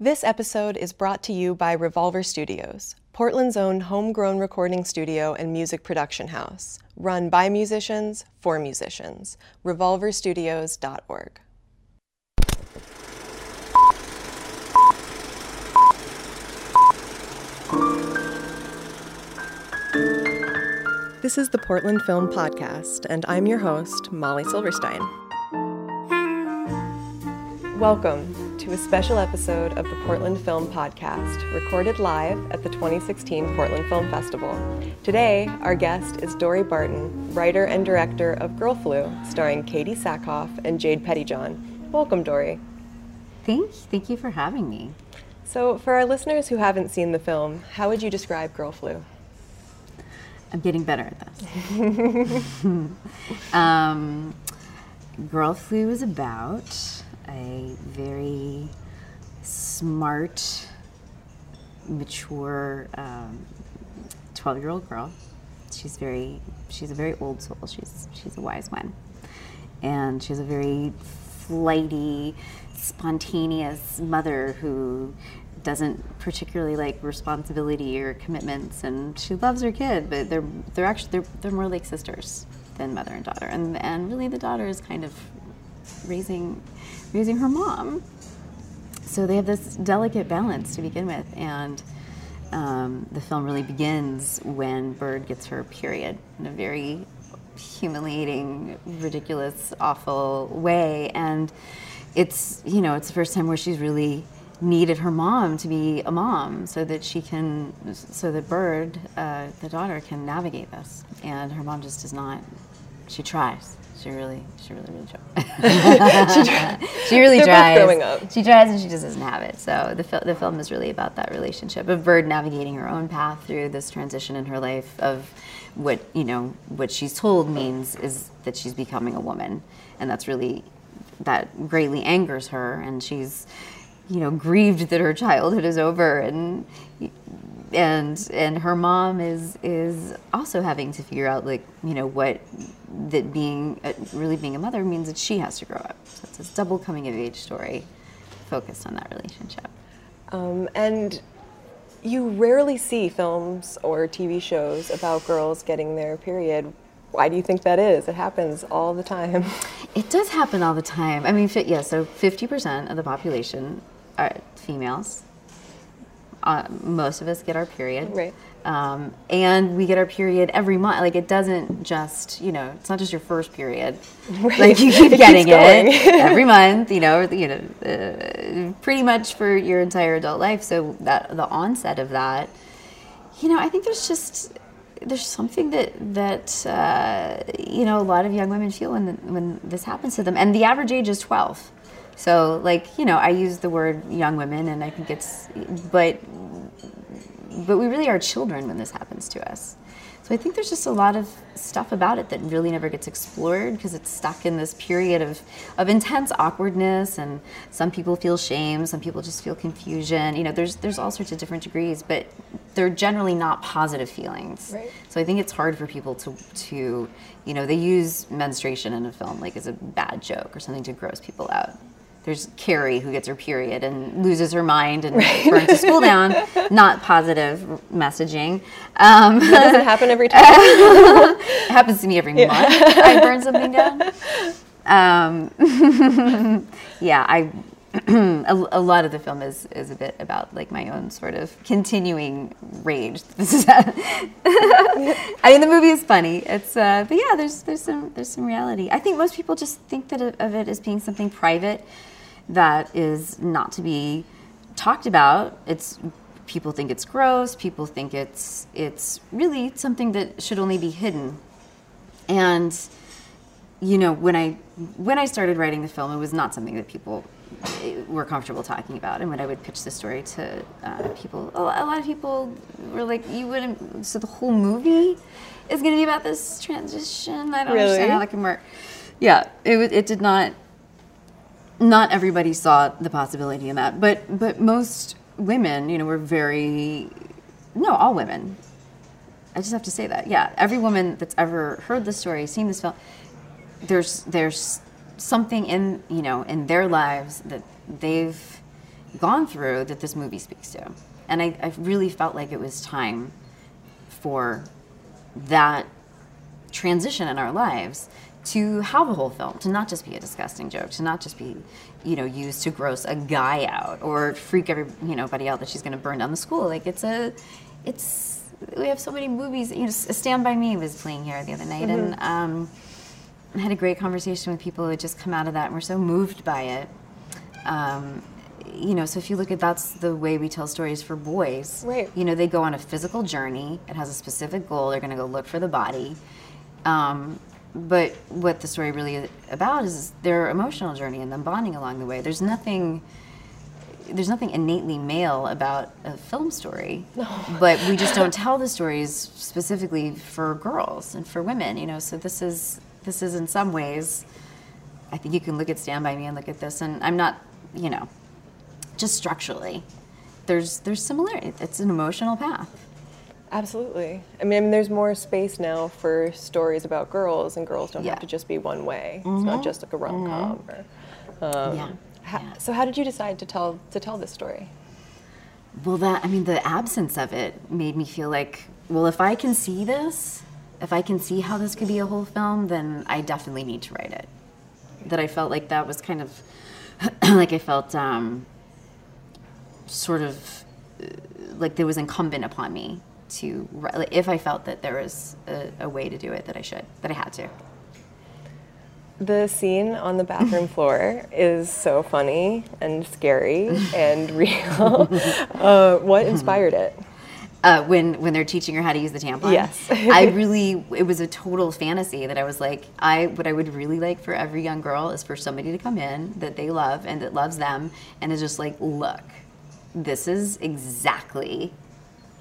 This episode is brought to you by Revolver Studios, Portland's own homegrown recording studio and music production house, run by musicians for musicians. revolverstudios.org. This is the Portland Film Podcast, and I'm your host, Molly Silverstein. Welcome to a special episode of the Portland Film Podcast, recorded live at the 2016 Portland Film Festival. Today, our guest is Dorie Barton, writer and director of Girl Flu, starring Katee Sackhoff and Jade Pettyjohn. Welcome, Dorie. Thank, thank you for having me. So, for our listeners who haven't seen the film, how would you describe Girl Flu? I'm getting better at this. um, Girl Flu is about a very smart, mature um, 12 year old girl. She's very, she's a very old soul. She's, she's a wise one. And she's a very flighty, spontaneous mother who doesn't particularly like responsibility or commitments, and she loves her kid, but they're they're actually they're they're more like sisters than mother and daughter, and and really the daughter is kind of raising raising her mom. So they have this delicate balance to begin with, and um, the film really begins when Bird gets her period in a very humiliating, ridiculous, awful way, and it's you know it's the first time where she's really needed her mom to be a mom so that she can so that bird uh, the daughter can navigate this. And her mom just does not she tries. She really she really really tries. She, she really They're tries. both growing up. she tries and she just doesn't have it. So the, fil- the film is really about that relationship of bird navigating her own path through this transition in her life of what you know what she's told means is that she's becoming a woman. And that's really that greatly angers her. And she's you know grieved that her childhood is over. And and and her mom is is also having to figure out like you know what that being uh, really being a mother means that she has to grow up so it's this double coming of age story focused on that relationship Um, and you rarely see films or TV shows about girls getting their period. Why do you think that is? It happens all the time. It does happen all the time. I mean, yeah, so 50% of the population are females. Uh, most of us get our period. Right. Um, and we get our period every month. Like, it doesn't just, you know, it's not just your first period. Right. Like, you keep It getting keeps it every month, you know, you know, uh, pretty much for your entire adult life. So, that the onset of that, you know, I think there's just there's something that that uh, you know a lot of young women feel when when this happens to them, and the average age is 12. So, like you know, I use the word young women, and I think it's, but but we really are children when this happens to us. So I think there's just a lot of stuff about it that really never gets explored because it's stuck in this period of, of intense awkwardness and some people feel shame, some people just feel confusion. You know, there's there's all sorts of different degrees, but they're generally not positive feelings. Right. So I think it's hard for people to to you know, they use menstruation in a film like as a bad joke or something to gross people out. There's Carrie who gets her period and loses her mind and burns the school down. Not positive messaging. Um, Does it happen every time? it happens to me every month. I burn something down. Um, yeah, I. a, a lot of the film is is a bit about like my own sort of continuing rage. This is. I mean, the movie is funny. It's, uh, but yeah, there's there's some there's some reality. I think most people just think that of it as being something private that is not to be talked about. It's people think it's gross. People think it's it's really something that should only be hidden. And you know, when I when I started writing the film, it was not something that people eh, were comfortable talking about. And when I would pitch the story to uh, people, a a lot of people were like, "You wouldn't." So the whole movie is going to be about this transition. I don't Really? understand how that can work. Yeah, it it did not not everybody saw the possibility in that, but but most women, you know, were very no, all women. I just have to say that. Yeah, every woman that's ever heard this story, seen this film, there's there's something in you know in their lives that they've gone through that this movie speaks to. And I, I really felt like it was time for that transition in our lives to have a whole film, to not just be a disgusting joke, to not just be, you know, used to gross a guy out or freak every, you know, buddy out that she's going to burn down the school. Like it's a, it's we have so many movies. You know, Stand by Me was playing here the other night, mm-hmm. and um, I had a great conversation with people who had just come out of that and were so moved by it. Um, you know, so if you look at that's the way we tell stories for boys. Right. You know, they go on a physical journey. It has a specific goal. They're going to go look for the body. Um, but what the story really is about is their emotional journey and them bonding along the way. There's nothing there's nothing innately male about a film story, no. but we just don't tell the stories specifically for girls and for women. You know, so this is this is in some ways. I think you can look at Stand by Me and look at this, and I'm not, you know, just structurally. There's there's similarity. It's an emotional path. Absolutely. I mean, I mean, there's more space now for stories about girls, and girls don't yeah. have to just be one way. Mm-hmm. It's not mm-hmm. just like a rom com. Mm-hmm. Um, yeah. Yeah. So, how did you decide to tell to tell this story? Well, that I mean, the absence of it made me feel like, well, if I can see this, if I can see how this could be a whole film, then I definitely need to write it. That I felt like that was kind of like I felt um, sort of uh, like there was incumbent upon me to if I felt that there was a, a, way to do it that I should that I had to. The scene on the bathroom floor is so funny and scary and real. uh, what inspired it? Uh, when when they're teaching her how to use the tampon. Yes, I really it was a total fantasy that I was like I what I would really like for every young girl is for somebody to come in that they love and that loves them and is just like look, this is exactly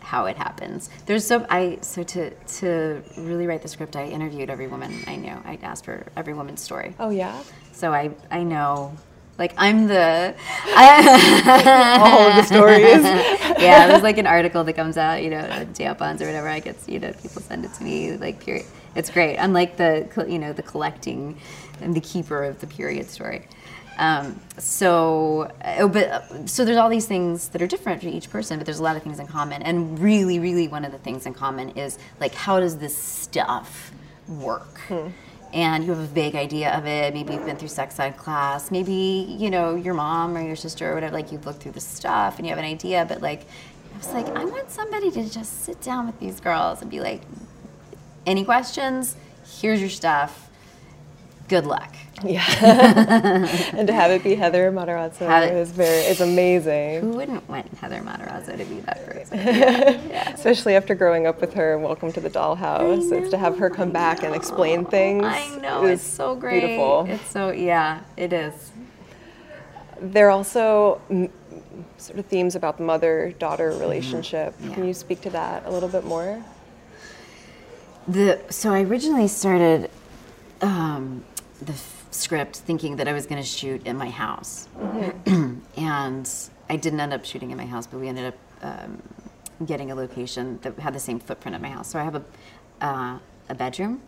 how it happens. There's so I so to to really write the script, I interviewed every woman I knew. I asked for every woman's story. Oh yeah. So I I know. Like I'm the I, all of the stories. yeah, there's like an article that comes out, you know, tampons or whatever. I get, you know, people send it to me. Like period. It's great. I'm like the you know the collecting and the keeper of the period story. Um, so, uh, but uh, so there's all these things that are different for each person, but there's a lot of things in common. And really, really, one of the things in common is like, how does this stuff work? Hmm. And you have a vague idea of it. Maybe you've been through sex ed class. Maybe you know your mom or your sister or whatever. Like you've looked through the stuff and you have an idea. But like, I was like, I want somebody to just sit down with these girls and be like, any questions? Here's your stuff good luck. Yeah. and to have it be Heather Matarazzo is very is amazing. Who wouldn't want Heather Matarazzo to be that person? yeah. Especially after growing up with her and Welcome to the Dollhouse. It's to have her come back and explain things. I know, it's so great. Beautiful. It's so yeah, it is. There are also sort of themes about the mother-daughter relationship. Mm-hmm. Yeah. Can you speak to that a little bit more? The so I originally started um, the f- script thinking that I was going to shoot in my house. Mm-hmm. and I didn't end up shooting in my house, but we ended up um, getting a location that had the same footprint of my house. So I have a, uh, a bedroom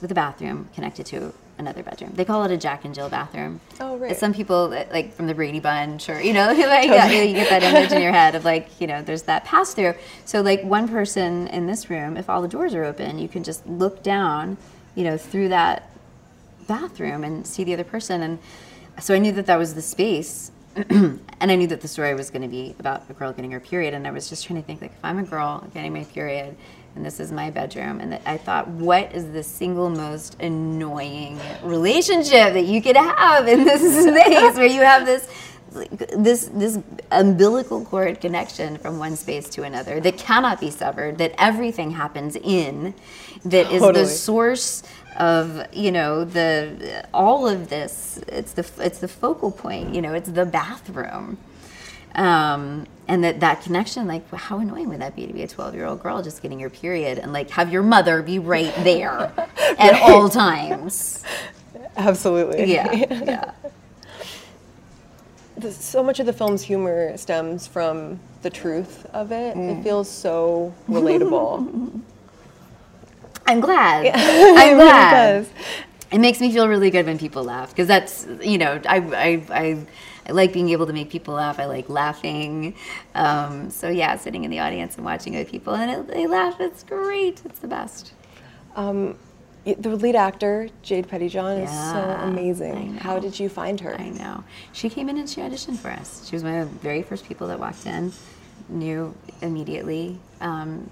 with a bathroom connected to another bedroom. They call it a Jack and Jill bathroom. Oh, right. Some people, like from the Brady Bunch, or you know, like totally. you get that image in your head of like, you know, there's that pass through. So like one person in this room, if all the doors are open, you can just look down, you know, through that bathroom and see the other person. And so I knew that that was the space. and I knew that the story was going to be about a girl getting her period. And I was just trying to think, like, if I'm a girl getting my period and this is my bedroom, and I thought, what is the single most annoying relationship that you could have in this space where you have this this this umbilical cord connection from one space to another that cannot be severed that everything happens in that is totally. the source of you know the all of this. It's the it's the focal point you know it's the bathroom. Um, and that that connection like how annoying would that be to be a 12 year old girl just getting your period and like have your mother be right there at all times? Absolutely. Yeah yeah so much of the film's humor stems from the truth of it. Mm. It feels so relatable. I'm glad. Yeah. I'm glad. It, it makes me feel really good when people laugh because that's you know I I I I like being able to make people laugh. I like laughing. Um, so yeah, sitting in the audience and watching other people and it, they laugh. It's great. It's the best. Um, y- the lead actor, Jade Pettyjohn, is so amazing. How did you find her? I know. She came in and she auditioned for us. She was one of the very first people that walked in, knew immediately. Um,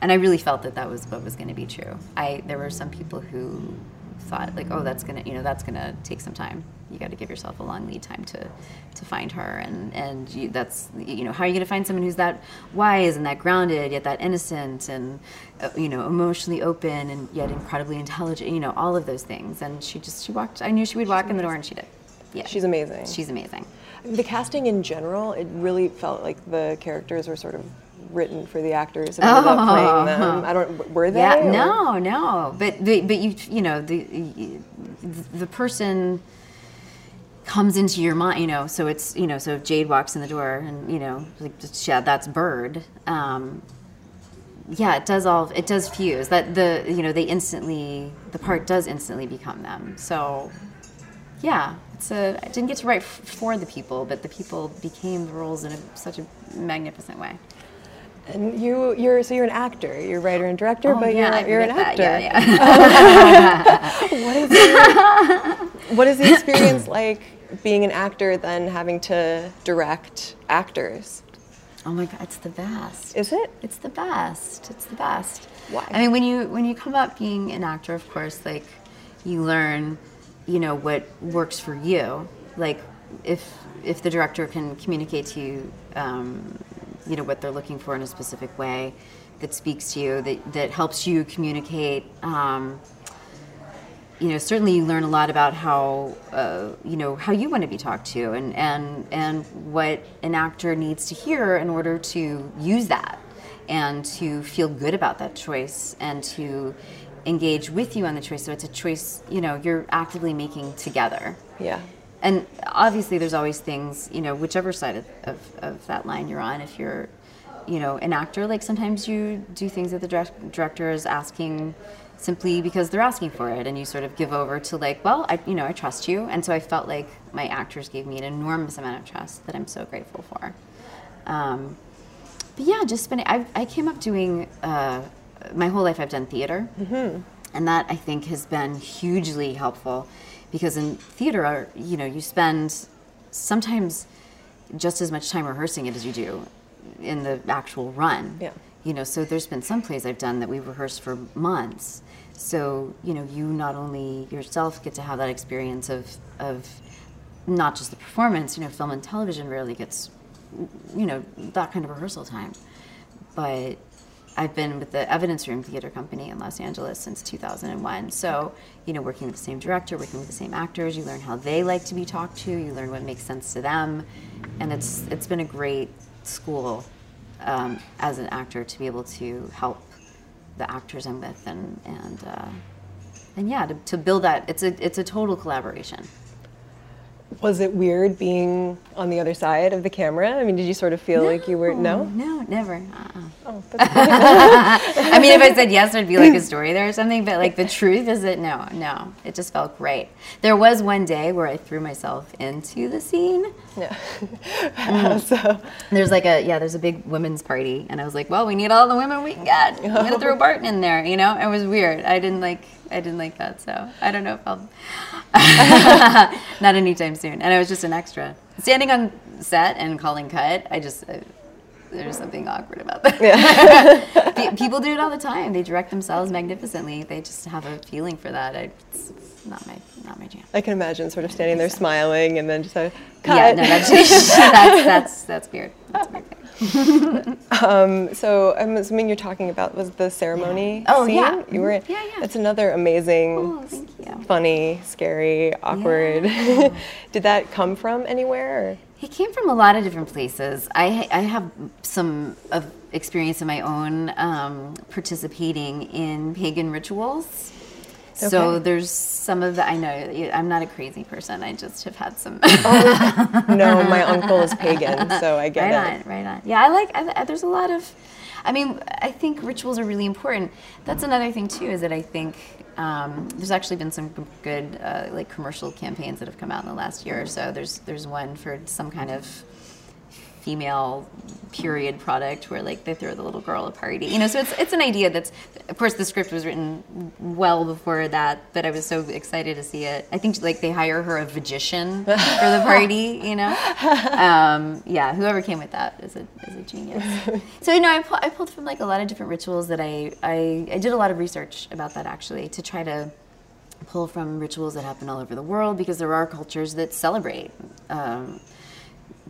and I really felt that that was what was going to be true. I there were some people who thought like, oh, that's gonna, you know, that's gonna take some time. You got to give yourself a long lead time to to find her, and and you, that's you know, how are you gonna find someone who's that wise and that grounded, yet that innocent and uh, you know, emotionally open and yet incredibly intelligent, you know, all of those things. And she just she walked. I knew she would walk in the door, and she did. Yeah, She's amazing. She's amazing. The casting in general, it really felt like the characters were sort of written for the actors and ended up playing them. I don't. Were they? Oh. Yeah, or- no, no. But the, but you you know the the person comes into your mind, you know. So it's you know so if Jade walks in the door and you know like yeah that's Bird. Um, yeah, it does all it does fuse that the you know they instantly the part does instantly become them. So yeah, it's a I didn't get to write f- for the people, but the people became the roles in a, such a magnificent way. And you, you're so you're an actor. You're a writer and director, Oh, but yeah, you're, you're an actor. that, Yeah, yeah. What is your, what is the experience like being an actor then having to direct actors? Oh my god, it's the best. Is it? It's the best. It's the best. Why? I mean, when you when you come up being an actor, of course, like you learn, you know, what works for you. Like if if the director can communicate to you, um, you know, what they're looking for in a specific way that speaks to you, that that helps you communicate. Um, you know, certainly you learn a lot about how, uh, you know, how you want to be talked to and, and, and what an actor needs to hear in order to use that and to feel good about that choice and to engage with you on the choice. So it's a choice, you know, you're actively making together. Yeah. And obviously, there's always things, you know, whichever side of, of, of that line you're on. If you're, you know, an actor, like sometimes you do things that the direct, director is asking simply because they're asking for it, and you sort of give over to like, well, I, you know, I trust you, and so I felt like my actors gave me an enormous amount of trust that I'm so grateful for. Um, but yeah, just spending. I, I came up doing uh, my whole life. I've done theater, and that I think has been hugely helpful because in theater, you know, you spend sometimes just as much time rehearsing it as you do in the actual run. Yeah. You know, so there's been some plays I've done that we've rehearsed for months. So, you know, you not only yourself get to have that experience of, of not just the performance, you know, film and television rarely gets, you know, that kind of rehearsal time. But I've been with the Evidence Room Theater Company in Los Angeles since 2001. So, you know, working with the same director, working with the same actors, you learn how they like to be talked to, you learn what makes sense to them. And it's, it's been a great school um, as an actor to be able to help the actors I'm with and, and, uh, and yeah, to, to build that, it's a, it's a total collaboration. Was it weird being on the other side of the camera? I mean, did you sort of feel like you were no? No, never. Uh-uh. Oh, that's I mean, if I said yes, there'd be like a story there or something. But like the truth is that no, no, it just felt great. There was one day where I threw myself into the scene. yeah. Mm. so There's like a yeah, there's a big women's party, and I was like, well, we need all the women we can get. I'm gonna throw Barton in there. You know, it was weird. I didn't like I didn't like that. So I don't know if I'll not anytime soon. And I was just an extra standing on set and calling cut. I just. I, there's something awkward about that. Pe- People do it all the time. They direct themselves magnificently. They just have a feeling for that. I, it's not my not my jam. I can imagine sort of standing there smiling and then just a cut. Yeah, no, that's that's that's that's weird. That's weird. Um, so I'm assuming you're talking about was the ceremony Oh, scene? yeah. You were Mhm. Yeah, yeah. It's another amazing, Oh, funny, scary, awkward. Yeah. Did that come from anywhere? Or? He came from a lot of different places. I, I have some of experience in my own um, participating in pagan rituals. So there's some of the I know I'm not a crazy person. I just have had some. No, my uncle is pagan, so I get right it. on, right on. Yeah, I like. I- there's a lot of. I mean, I think rituals are really important. That's another thing too. Is that I think Um, there's actually been some good uh, like commercial campaigns that have come out in the last year or so. There's there's one for some kind of female period product where like they throw the little girl a party. You know so it's it's an idea that's of course the script was written well before that but i was so excited to see it. I think like they hire her a magician for the party you know? Um, yeah whoever came with that is a, is a genius. So you know I, pu- I pulled from like a lot of different rituals that I, I i did a lot of research about that actually to try to pull from rituals that happen all over the world because there are cultures that celebrate um,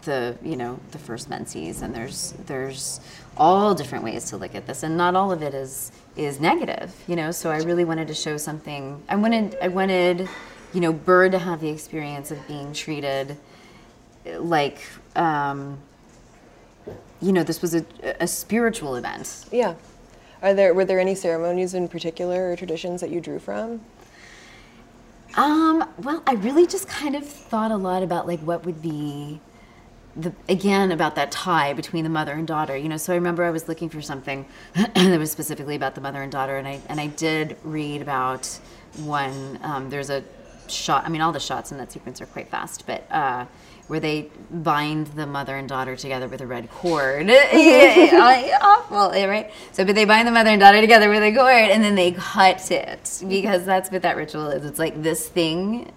the you know the first menses and there's there's all different ways to look at this and not all of it is is negative you know so i really wanted to show something i wanted i wanted you know bird to have the experience of being treated like um, you know this was a, a spiritual event Yeah. Are there were there any ceremonies in particular or traditions that you drew from? Um, well, I really just kind of thought a lot about like what would be the again about that tie between the mother and daughter. You know, so I remember I was looking for something that was specifically about the mother and daughter, and I and I did read about one. Um, there's a shot. I mean, all the shots in that sequence are quite fast, but. Uh, where they bind the mother and daughter together with a red cord. Awful, right? So, but they bind the mother and daughter together with a cord, and then they cut it because that's what that ritual is. It's like this thing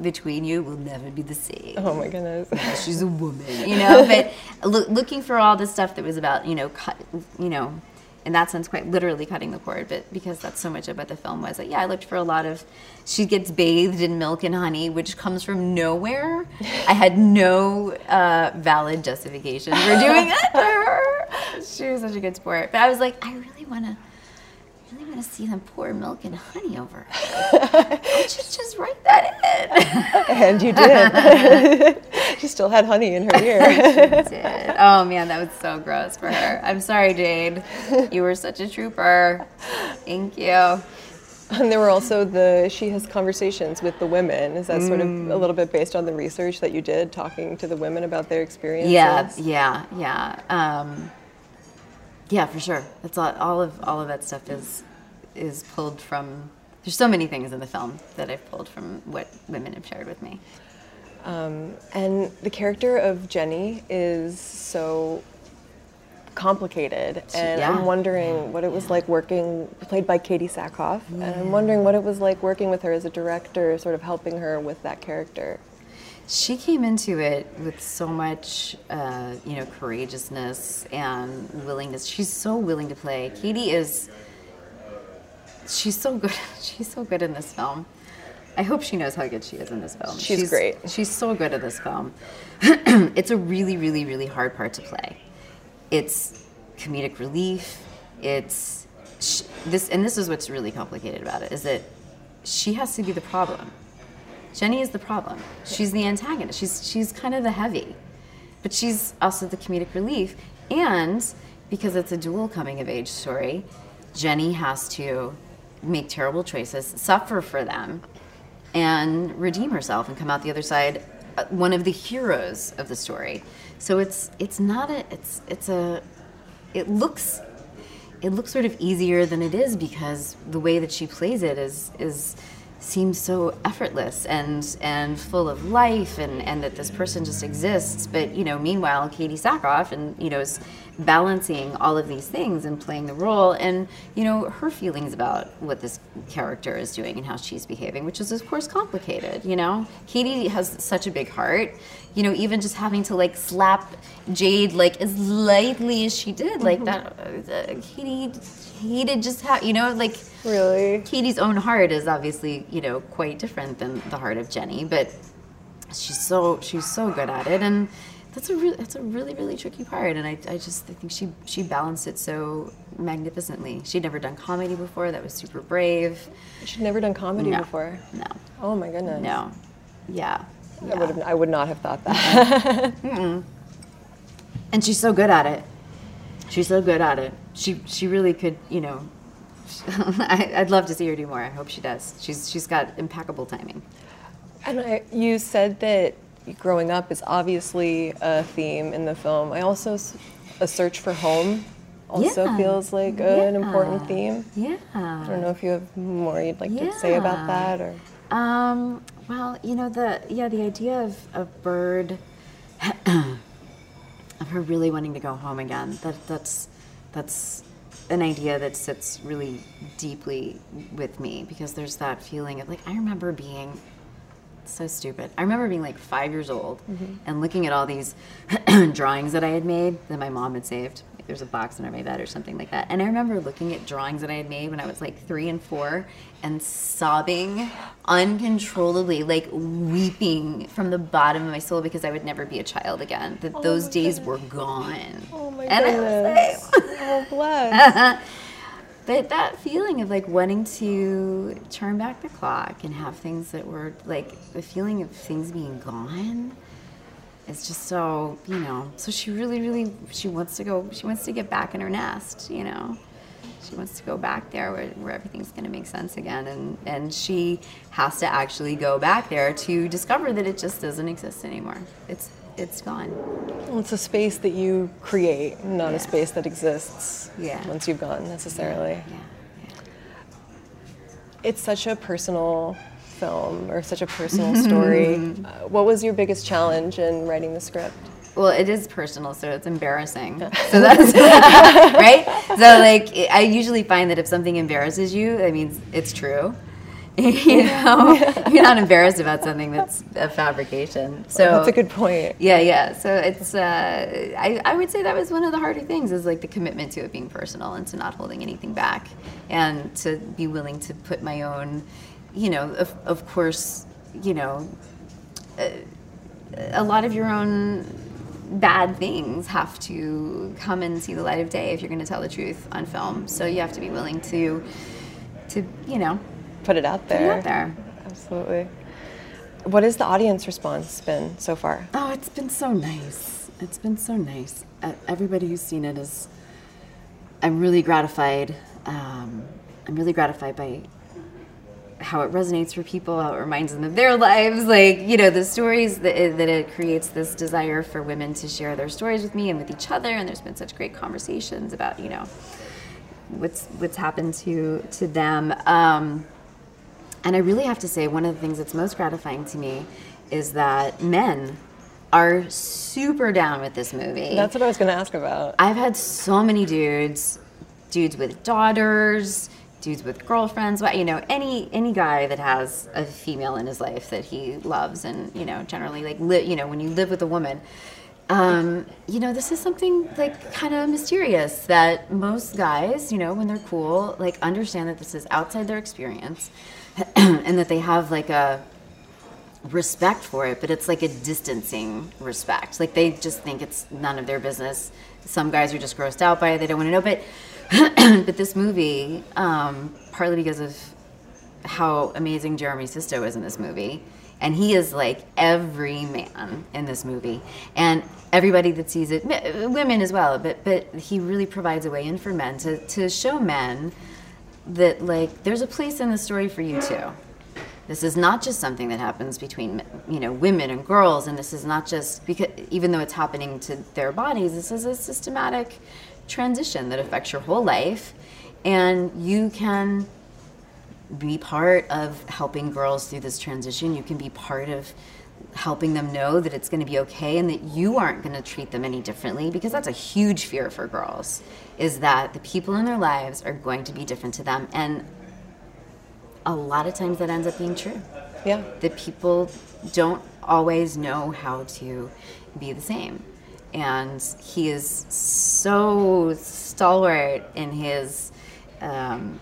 between you will never be the same. Oh my goodness. She's a woman, you know. But loo- looking for all the stuff that was about, you know, cut, you know, in that sense, quite literally cutting the cord. But because that's so much about the film was that, yeah, I looked for a lot of. She gets bathed in milk and honey, which comes from nowhere. I had no uh, valid justification for doing it to her. She was such a good sport. But I was like, I really want to. Really want to see them pour milk and honey over. her. I should just write that in. and you did. she still had honey in her ear. did. Oh man, that was so gross for her. I'm sorry, Jade. You were such a trooper. Thank you. and there were also the she has conversations with the women. Is that sort of a little bit based on the research that you did, talking to the women about their experiences? Yeah, yeah, yeah. Um, yeah, for sure. That's all, all of all of that stuff is is pulled from. There's so many things in the film that I've pulled from what women have shared with me. Um, and the character of Jenny is so complicated, and yeah. I'm wondering what it was like working, played by Katee Sackhoff, and I'm wondering what it was like working with her as a director, sort of helping her with that character. She came into it with so much, uh, you know, courageousness and willingness. She's so willing to play. Katee is. She's so good. She's so good in this film. I hope she knows how good she is in this film. She's great. She's so good at this film. it's a really, really, really hard part to play. It's comedic relief. It's sh- this, and this is what's really complicated about it is that she has to be the problem. Jenny is the problem. She's the antagonist. She's she's kind of the heavy, but she's also the comedic relief. And because it's a dual coming of age story, Jenny has to make terrible choices, suffer for them, and redeem herself and come out the other side uh, one of the heroes of the story. So it's it's not a it's it's a it looks it looks sort of easier than it is because the way that she plays it is is seems so effortless and and full of life and and that this person just exists. But you know meanwhile Katee Sackhoff and you know is balancing all of these things and playing the role and you know her feelings about what this character is doing and how she's behaving which is of course complicated you know? Katee has such a big heart. You know even just having to like slap Jade like as lightly as she did like that uh, Katee hated just how you know like Really? Katee's own heart is obviously, you know, quite different than the heart of Jenny, but she's so she's so good at it, and that's a really that's a really really tricky part, and I, I just I think she she balanced it so magnificently. She'd never done comedy before. That was super brave. She'd never done comedy No. before. No, Oh my goodness. no, yeah, I yeah. would have. I would not have thought that. and she's so good at it. She's so good at it. She she really could, you know. I, I'd love to see her do more. I hope she does. She's she's got impeccable timing. And I, you said that growing up is obviously a theme in the film. I also a search for home also Yeah. feels like a- an important theme. Yeah. I don't know if you have more you'd like to say about that or. Um, well, you know the yeah the idea of a bird of her really wanting to go home again. That that's that's an idea that sits really deeply with me because there's that feeling of like I remember being so stupid. I remember being like five years old mm-hmm. and looking at all these drawings that I had made that my mom had saved. Like, There's a box under my bed or something like that. And I remember looking at drawings that I had made when I was like three and four and sobbing uncontrollably, like weeping from the bottom of my soul because I would never be a child again. That oh those my days were gone. Oh my And I goodness. oh. But that feeling of like wanting to turn back the clock and have things that were like the feeling of things being gone is just so, you know. So she really, really, she wants to go, she wants to get back in her nest, you know. She wants to go back there where, where everything's going to make sense again. And, and she has to actually go back there to discover that it just doesn't exist anymore. It's, it's gone. Well, it's a space that you create, not Yeah. a space that exists Yeah. once you've gone necessarily. Yeah. yeah. It's such a personal film or such a personal story. Uh, what was your biggest challenge in writing the script? Well, it is personal, so it's embarrassing. So that's right. So like, I usually find that if something embarrasses you, that means it's true. you know, you're not embarrassed about something that's a fabrication. So That's a good point. Yeah, yeah. So it's, uh, I, I would say that was one of the harder things is like the commitment to it being personal and to not holding anything back and to be willing to put my own, you know, of, of course, you know, a lot of your own bad things have to come and see the light of day if you're going to tell the truth on film. So you have to be willing to, to you know, Put it out put there. it out there. Absolutely. What has the audience response been so far? Oh, it's been so nice. It's been so nice. Everybody who's seen it is. I'm really gratified. Um, I'm really gratified by how it resonates for people, how it reminds them of their lives. Like, you know, the stories that it, that it creates this desire for women to share their stories with me and with each other. And there's been such great conversations about, you know, what's what's happened to to them. Um, and I really have to say, one of the things that's most gratifying to me is that men are super down with this movie. That's what I was going to ask about. I've had so many dudes, dudes with daughters, dudes with girlfriends, you know, any any guy that has a female in his life that he loves, and you know, generally like li- you know, when you live with a woman. Um, you know, this is something like kind of mysterious that most guys, you know, when they're cool, like understand that this is outside their experience and that they have like a respect for it, but it's like a distancing respect. Like they just think it's none of their business. Some guys are just grossed out by it; they don't want to know. But but this movie, um, partly because of how amazing Jeremy Sisto is in this movie, and he is like every man in this movie, and everybody that sees it, women as well. But but he really provides a way in for men to to show men that like there's a place in the story for you too. This is not just something that happens between you know women and girls, and this is not just because even though it's happening to their bodies, this is a systematic transition that affects your whole life, and you can be part of helping girls through this transition. You can be part of helping them know that it's going to be okay and that you aren't going to treat them any differently because that's a huge fear for girls is that the people in their lives are going to be different to them and a lot of times that ends up being true Yeah. that people don't always know how to be the same. And he is so stalwart in his, um,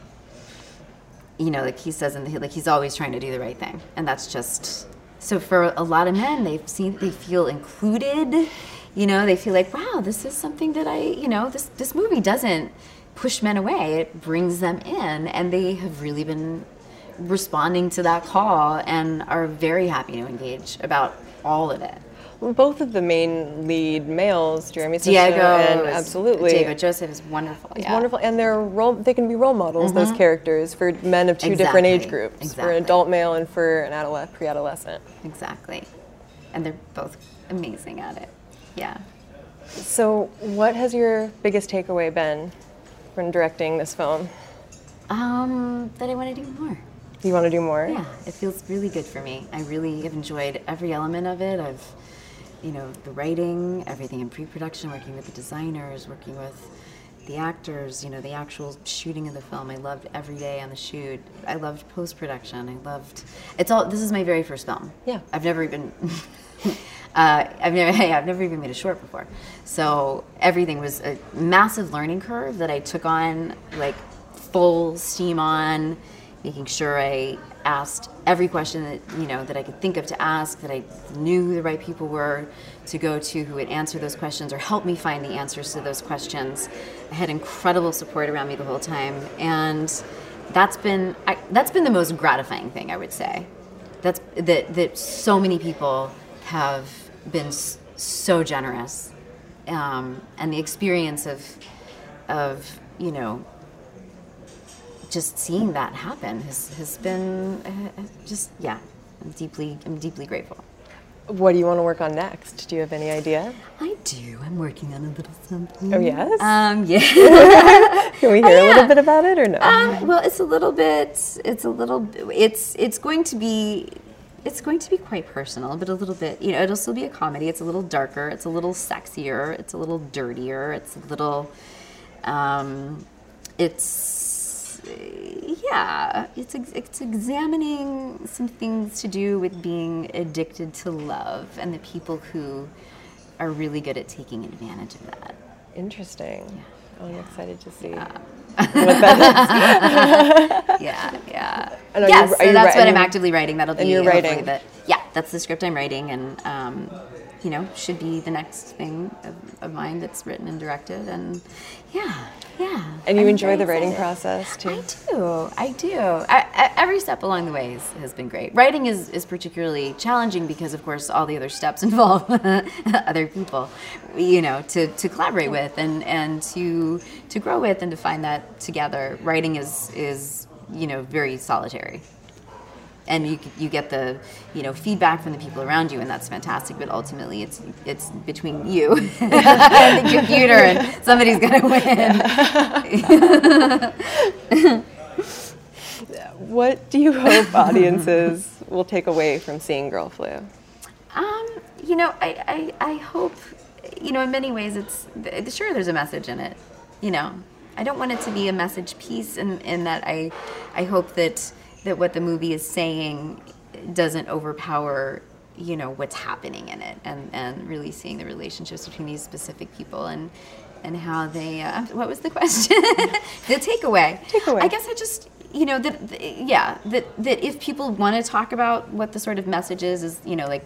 you know, like he says, in the, like he's always trying to do the right thing, and that's just so. For a lot of men, they've seen, they feel included. You know, they feel like, wow, this is something that I, you know, this this movie doesn't push men away; it brings them in, and they have really been responding to that call and are very happy to engage about all of it. Both of the main lead males, Jeremy Diego and is- absolutely Diego Josef is wonderful. It's yeah. wonderful, and they're role. They can be role models. Those characters for men of two different age Exactly, groups, for an adult male and for an adolescent, pre-adolescent. Exactly. And they're both amazing at it. Yeah. So, what has your biggest takeaway been from directing this film? Um, that I want to do more. You want to do more? Yeah, it feels really good for me. I really have enjoyed every element of it. I've, you know, the writing, everything in pre-production, working with the designers, working with the actors, you know, the actual shooting of the film. I loved every day on the shoot. I loved post-production. I loved. It's all. This is my very first film. Yeah. I've never even. Uh, I've never, hey, I've never even made a short before, so everything was a massive learning curve that I took on like full steam on, making sure I asked every question that you know that I could think of to ask, that I knew who the right people were to go to who would answer those questions or help me find the answers to those questions. I had incredible support around me the whole time, and that's been I, that's been the most gratifying thing I would say. That's that that so many people have been so generous, um, and the experience of of you know just seeing that happen has, has been uh, just yeah I'm deeply I'm deeply grateful. What do you want to work on next? Do you have any idea? I do. I'm working on a little something. Oh, yes? Um, yeah. Can we hear a little bit about it or no? um, well, it's a little bit. It's a little. It's it's going to be. It's going to be quite personal, but a little bit. You know, it'll still be a comedy. It's a little darker. It's a little sexier. It's a little dirtier. It's a little. Um, it's yeah. It's it's examining some things to do with being addicted to love and the people who are really good at taking advantage of that. Interesting. Oh, I'm excited to see. yeah, yeah. And are yes, you- so that's what I'm actively writing. That'll be and you're writing? The, yeah, that's the script I'm writing, and um, you know, should be the next thing of, of mine that's written and directed, and yeah, yeah. And you I'm enjoy the writing process too? I do. I do. I, I, every step along the way has, has been great. Writing is, is particularly challenging because, of course, all the other steps involve other people, you know, to, to collaborate with and, and to to grow with and to find that together. Writing is is you know very solitary. And you, you get the you know feedback from the people around you, and that's fantastic. But ultimately, it's it's between you and the computer, and somebody's gonna win. What do you hope audiences will take away from seeing Girl Flu? Um, you know, I, I, I hope, you know, in many ways it's, sure there's a message in it, you know. I don't want it to be a message piece in, in that I, I hope that, that what the movie is saying doesn't overpower, you know, what's happening in it and, and really seeing the relationships between these specific people and, and how they, uh, what was the question? the takeaway. Takeaway. I guess I just, you know, that, th- yeah, that, that if people want to talk about what the sort of message is, is, you know, like,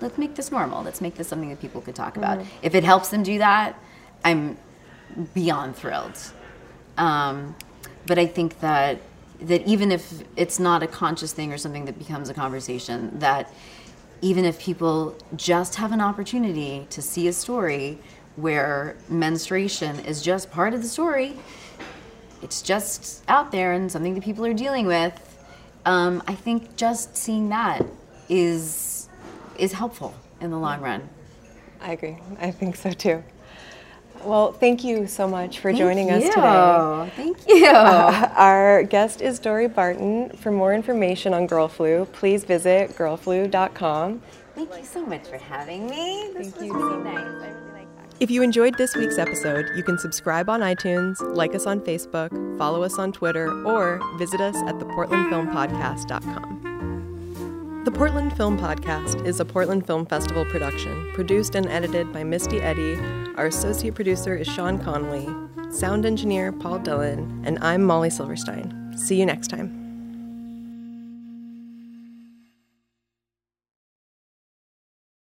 let's make this normal. Let's make this something that people could talk about. If it helps them do that, I'm beyond thrilled. Um, but I think that that even if it's not a conscious thing or something that becomes a conversation, that even if people just have an opportunity to see a story where menstruation is just part of the story, it's just out there and something that people are dealing with. Um, I think just seeing that is is helpful in the long run. I agree. I think so too. Well, thank you so much for Thank joining us today. Thank you. Our guest is Dorie Barton. For more information on Girl Flu, please visit girlflu.com. Thank you so much for having me. This Thank was you really nice. I really like that. If you enjoyed this week's episode, you can subscribe on iTunes, like us on Facebook, follow us on Twitter, or visit us at theportlandfilmpodcast.com. The Portland Film Podcast is a Portland Film Festival production, produced and edited by Misty Eddy. Our associate producer is Sean Conley, sound engineer Paul Dillon, and I'm Molly Silverstein. See you next time.